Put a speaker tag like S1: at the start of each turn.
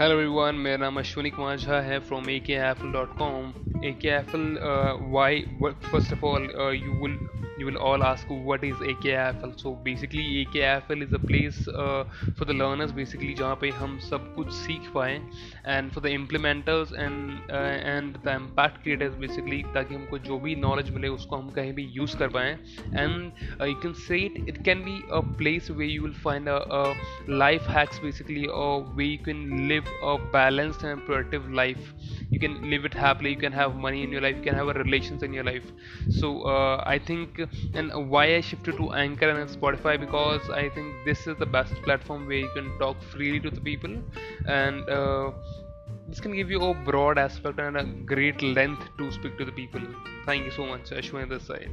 S1: Hello everyone मेरा नाम अश्विनी कुमार झा है फ्रॉम ए के F dot com A K F L Y first of all you will you will all ask what is AKFL so basically AKFL is a place uh, for the learners basically जहाँ पे हम सब कुछ सीख पाएँ and for the implementers and uh, and the impact creators basically ताकि हमको जो भी knowledge मिले उसको हम कहीं भी use कर पाएँ and uh, you can say it it can be a place where you will find a, a life hacks basically or where you can live a balanced and productive life you can live it happily you can have money in your life you can have a relations in your life so uh, I think and why I shifted to Anchor and Spotify because I think this is the best platform where you can talk freely to the people and uh, this can give you a broad aspect and a great length to speak to the people. Thank you so much, Ashwin this side.